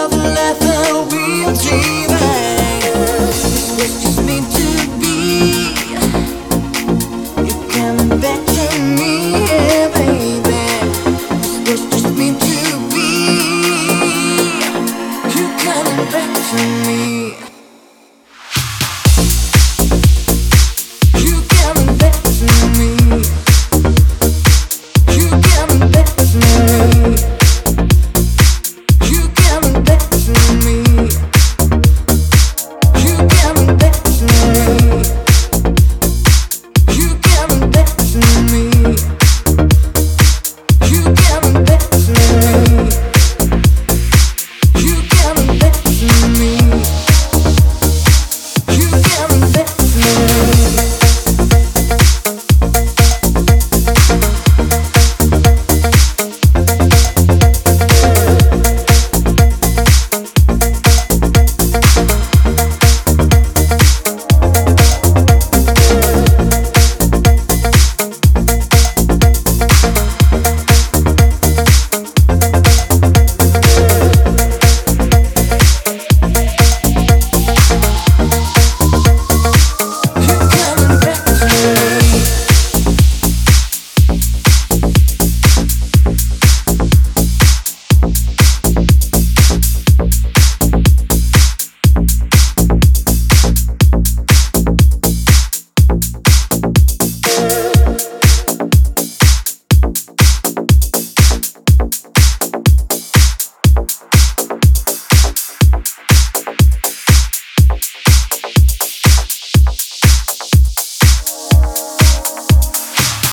love and let the wheel. Just me.